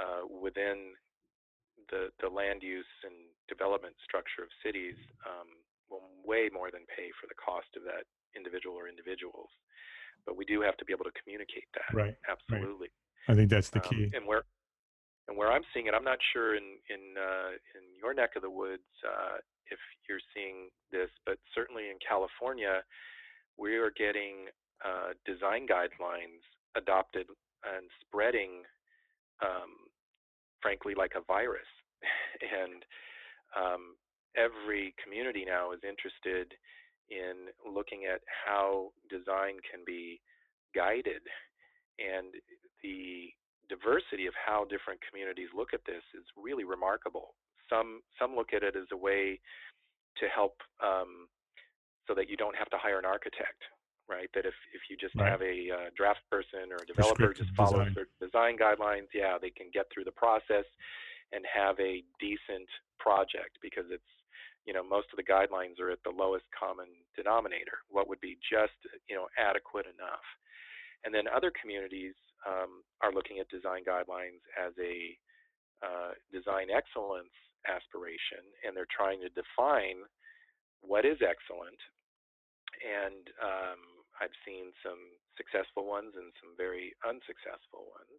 uh, within the the land use and development structure of cities um, will way more than pay for the cost of that individual or individuals. But we do have to be able to communicate that. Right. Absolutely. Right. I think that's the um, key. and where and where I'm seeing it, I'm not sure in in uh, in your neck of the woods uh, if you're seeing this, but certainly in California, we are getting uh, design guidelines adopted and spreading, um, frankly, like a virus. and um, every community now is interested in looking at how design can be guided. And the diversity of how different communities look at this is really remarkable. Some some look at it as a way to help um, so that you don't have to hire an architect, right? That if if you just right. have a uh, draft person or a developer just follows design. their design guidelines, yeah, they can get through the process and have a decent project because it's you know most of the guidelines are at the lowest common denominator. What would be just you know adequate enough, and then other communities um, are looking at design guidelines as a uh, design excellence aspiration, and they're trying to define what is excellent. And um, I've seen some successful ones and some very unsuccessful ones.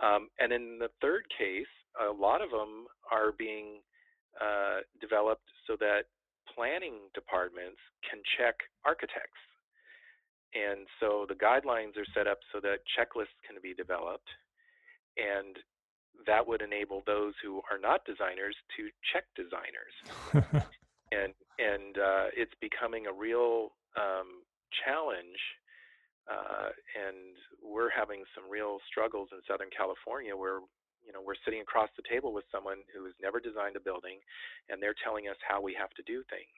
Um, and in the third case, a lot of them are being uh, developed so that planning departments can check architects and so the guidelines are set up so that checklists can be developed, and that would enable those who are not designers to check designers. and and uh, it's becoming a real um, challenge. Uh, and we're having some real struggles in Southern California where you know we're sitting across the table with someone who has never designed a building, and they're telling us how we have to do things.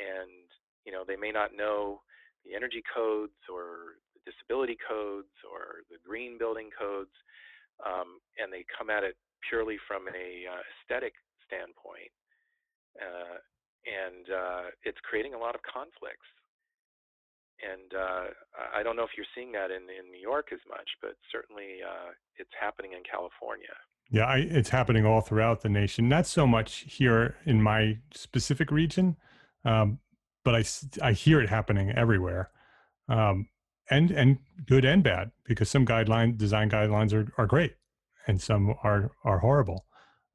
And you know they may not know the energy codes or the disability codes or the green building codes, um, and they come at it purely from a uh, aesthetic standpoint. Uh, and uh, it's creating a lot of conflicts. And uh, I don't know if you're seeing that in, in New York as much, but certainly uh, it's happening in California. Yeah, I, it's happening all throughout the nation. Not so much here in my specific region, um, but I, I hear it happening everywhere, um, and and good and bad because some guideline design guidelines are, are great, and some are are horrible.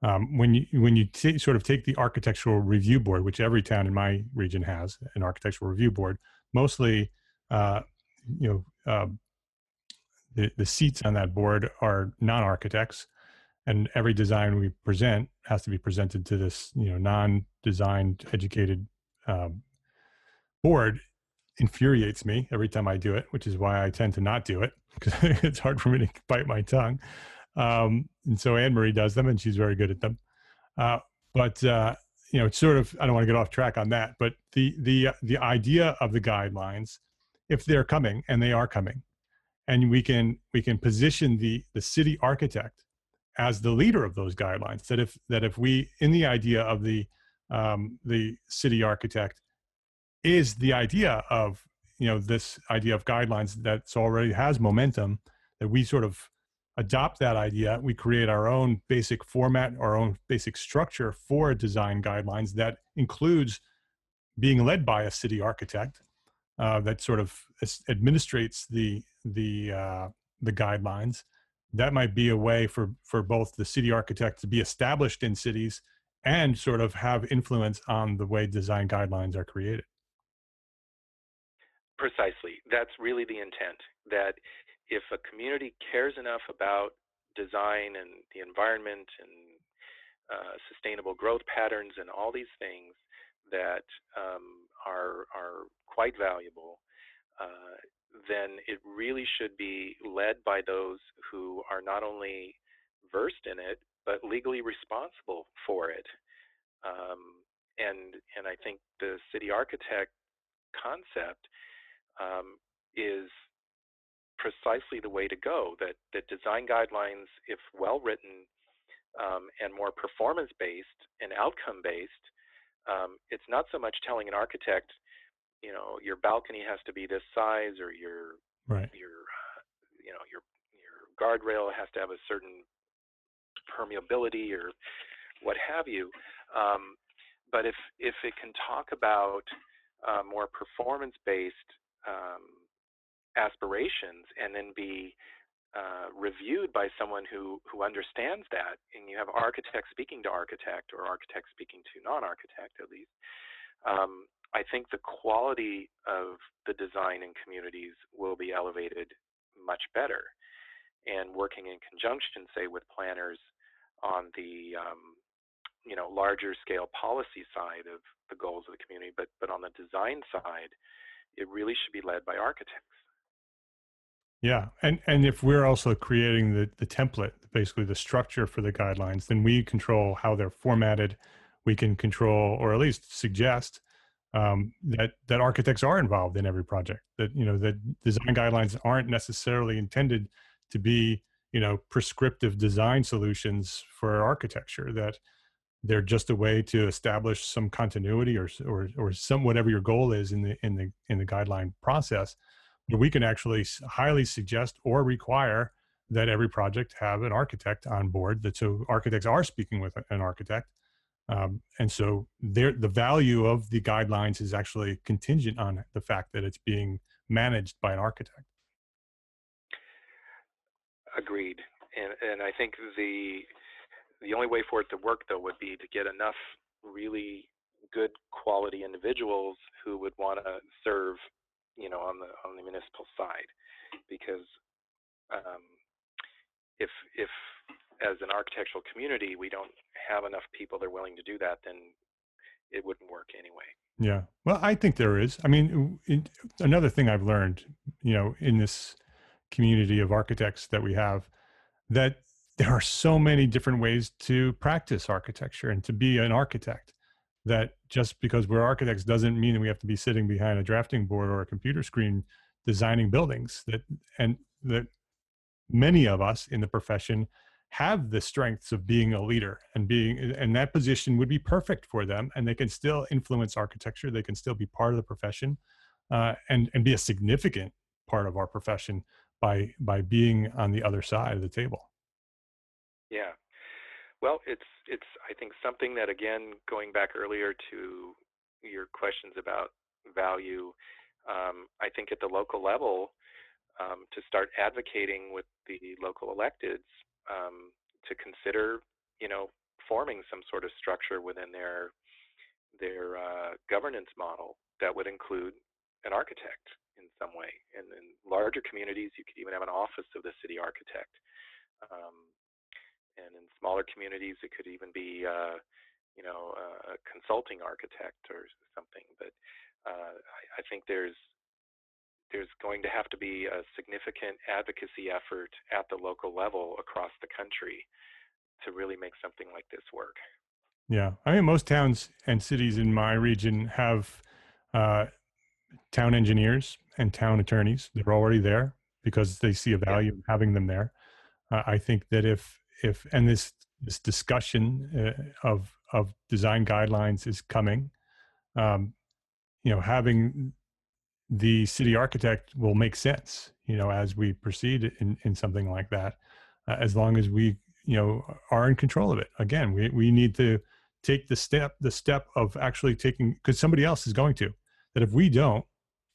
Um, when you when you t- sort of take the architectural review board, which every town in my region has an architectural review board, mostly uh, you know uh, the the seats on that board are non-architects, and every design we present has to be presented to this you know non-designed educated um, board infuriates me every time I do it, which is why I tend to not do it because it's hard for me to bite my tongue. Um, and so Anne Marie does them, and she's very good at them. Uh, but uh, you know, it's sort of I don't want to get off track on that. But the the the idea of the guidelines, if they're coming, and they are coming, and we can we can position the the city architect as the leader of those guidelines. That if that if we in the idea of the um, the city architect is the idea of you know this idea of guidelines that's already has momentum that we sort of adopt that idea we create our own basic format our own basic structure for design guidelines that includes being led by a city architect uh, that sort of administrates the the uh, the guidelines that might be a way for for both the city architect to be established in cities and sort of have influence on the way design guidelines are created Precisely. That's really the intent. That if a community cares enough about design and the environment and uh, sustainable growth patterns and all these things that um, are are quite valuable, uh, then it really should be led by those who are not only versed in it but legally responsible for it. Um, and and I think the city architect concept um, is precisely the way to go. That that design guidelines, if well written, um, and more performance based and outcome based, um, it's not so much telling an architect, you know, your balcony has to be this size or your right. your you know your your guardrail has to have a certain permeability or what have you. Um, but if if it can talk about uh, more performance based um, aspirations and then be uh, reviewed by someone who who understands that, and you have architect speaking to architect or architect speaking to non-architect at least. Um, I think the quality of the design in communities will be elevated much better. And working in conjunction, say, with planners on the um, you know larger scale policy side of the goals of the community, but but on the design side, it really should be led by architects. Yeah, and and if we're also creating the the template, basically the structure for the guidelines, then we control how they're formatted. We can control, or at least suggest, um, that that architects are involved in every project. That you know that design guidelines aren't necessarily intended to be you know prescriptive design solutions for architecture. That they're just a way to establish some continuity or or or some whatever your goal is in the in the in the guideline process we can actually highly suggest or require that every project have an architect on board that so architects are speaking with an architect. Um, and so the value of the guidelines is actually contingent on the fact that it's being managed by an architect. Agreed. And and i think the the only way for it to work though would be to get enough really good quality individuals who would want to serve you know, on the on the municipal side, because um, if if as an architectural community we don't have enough people that are willing to do that, then it wouldn't work anyway. Yeah, well, I think there is. I mean, it, another thing I've learned, you know, in this community of architects that we have, that there are so many different ways to practice architecture and to be an architect that just because we're architects doesn't mean that we have to be sitting behind a drafting board or a computer screen designing buildings that and that many of us in the profession have the strengths of being a leader and being and that position would be perfect for them and they can still influence architecture they can still be part of the profession uh, and and be a significant part of our profession by by being on the other side of the table. Yeah well, it's it's I think something that again going back earlier to your questions about value, um, I think at the local level um, to start advocating with the local electeds um, to consider you know forming some sort of structure within their their uh, governance model that would include an architect in some way. And in larger communities, you could even have an office of the city architect. Um, and in smaller communities, it could even be, uh, you know, a consulting architect or something. But uh, I, I think there's there's going to have to be a significant advocacy effort at the local level across the country to really make something like this work. Yeah, I mean, most towns and cities in my region have uh, town engineers and town attorneys. They're already there because they see a value in having them there. Uh, I think that if if and this this discussion uh, of of design guidelines is coming um, you know having the city architect will make sense you know as we proceed in in something like that uh, as long as we you know are in control of it. Again we we need to take the step the step of actually taking because somebody else is going to that if we don't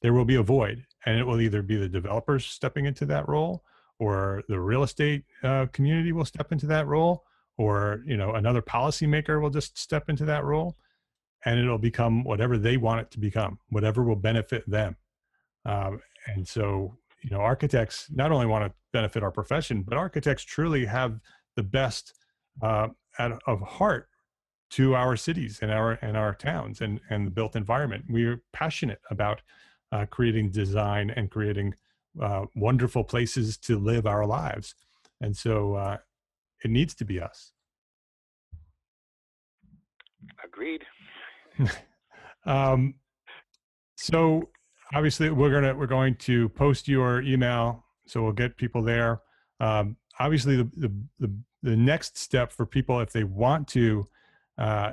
there will be a void and it will either be the developers stepping into that role or the real estate uh, community will step into that role or you know another policymaker will just step into that role and it'll become whatever they want it to become whatever will benefit them. Um, and so you know architects not only want to benefit our profession but architects truly have the best uh, at, of heart to our cities and our and our towns and and the built environment. We're passionate about uh, creating design and creating uh, wonderful places to live our lives. And so uh, it needs to be us. Agreed. um, so obviously we're gonna we're going to post your email, so we'll get people there. Um, obviously, the, the, the the next step for people if they want to uh,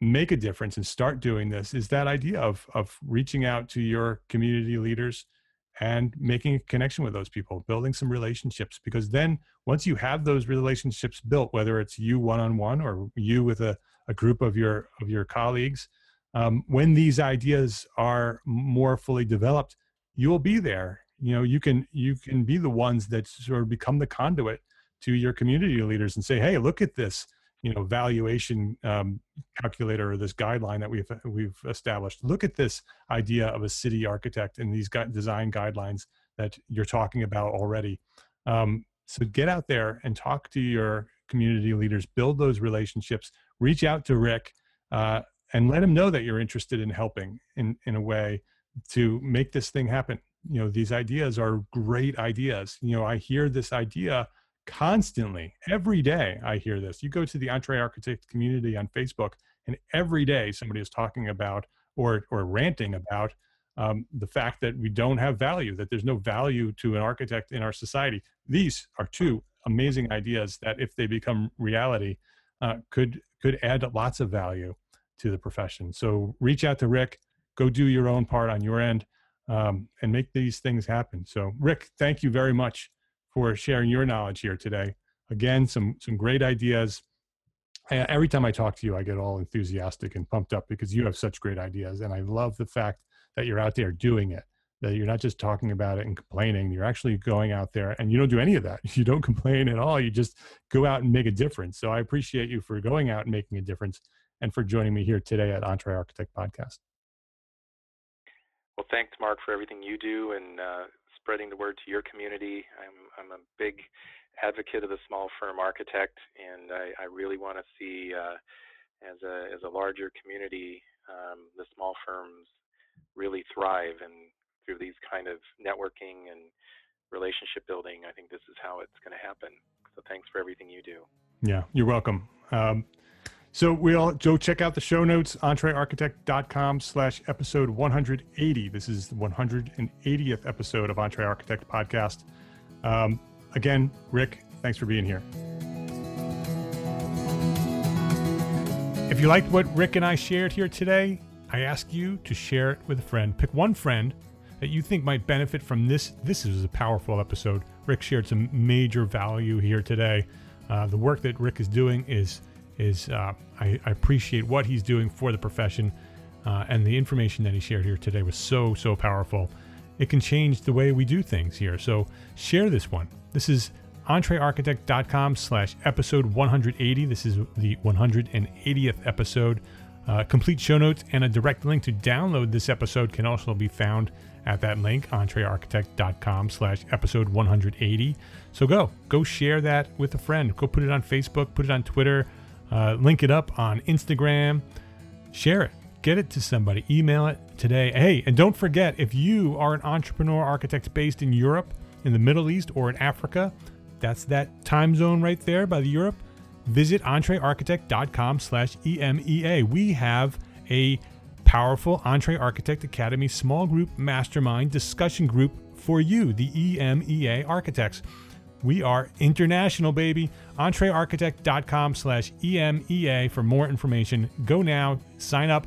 make a difference and start doing this is that idea of of reaching out to your community leaders and making a connection with those people building some relationships because then once you have those relationships built whether it's you one-on-one or you with a, a group of your of your colleagues um, when these ideas are more fully developed you will be there. You know you can you can be the ones that sort of become the conduit to your community leaders and say hey look at this you know valuation um, calculator or this guideline that we've we've established. Look at this idea of a city architect and these design guidelines that you're talking about already. Um, so get out there and talk to your community leaders build those relationships reach out to rick uh, and let him know that you're interested in helping in in a way to make this thing happen. You know these ideas are great ideas. You know i hear this idea constantly every day i hear this. You go to the EntreArchitect community on facebook and every day somebody is talking about or or ranting about um, the fact that we don't have value that there's no value to an architect in our society. These are two amazing ideas that if they become reality uh, could could add lots of value to the profession. So reach out to rick. Go do your own part on your end um, and make these things happen. So rick thank you very much for sharing your knowledge here today. Again, some some great ideas. Every time I talk to you, I get all enthusiastic and pumped up because you have such great ideas, and I love the fact that you're out there doing it. That you're not just talking about it and complaining. You're actually going out there, and you don't do any of that. You don't complain at all. You just go out and make a difference. So I appreciate you for going out and making a difference, and for joining me here today at EntreArchitect Podcast. Well, thanks, Mark, for everything you do, and uh, spreading the word to your community. I'm I'm a big advocate of the small firm architect, and I, I really want to see uh, as a as a larger community um, the small firms really thrive, and through these kind of networking and relationship building, I think this is how it's going to happen. So thanks for everything you do. Yeah, you're welcome. Um, so we'll go check out the show notes, entrearchitect.com slash episode 180. This is the 180th episode of EntreArchitect Podcast. Um, again, Rick, thanks for being here. If you liked what Rick and I shared here today, I ask you to share it with a friend. Pick one friend that you think might benefit from this. This is a powerful episode. Rick shared some major value here today. Uh, the work that Rick is doing is is uh, I, I, appreciate what he's doing for the profession, uh, and the information that he shared here today was so so powerful. It can change the way we do things here. So share this one. This is entrearchitect.com slash episode 180. This is the 180th episode. Uh, complete show notes and a direct link to download this episode can also be found at that link, entrearchitect.com slash episode 180. So go, go share that with a friend. Go put it on Facebook, put it on Twitter, uh, link it up on Instagram. Share it. Get it to somebody. Email it today. Hey, and don't forget if you are an entrepreneur architect based in Europe, in the Middle East, or in Africa, that's that time zone right there by the Europe. Visit entrearchitect.com slash EMEA. We have a powerful EntreArchitect Academy small group mastermind discussion group for you, the EMEA architects. We are international, baby. EntreArchitect.com slash EMEA for more information. Go now, sign up.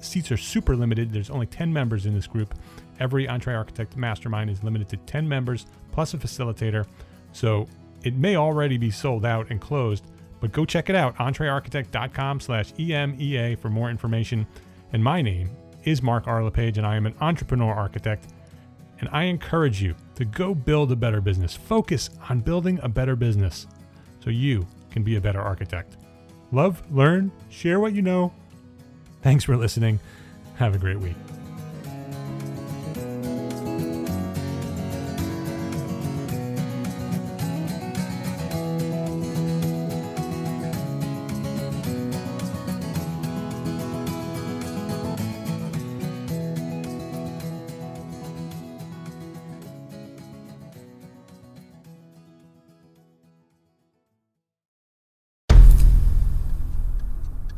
Seats are super limited. There's only 10 members in this group. Every EntreArchitect Mastermind is limited to 10 members plus a facilitator. So it may already be sold out and closed, but go check it out. EntreArchitect.com slash EMEA for more information. And my name is Mark R. LePage, and I am an entrepreneur architect and I encourage you to go build a better business. Focus on building a better business so you can be a better architect. Love, learn, share what you know. Thanks for listening. Have a great week.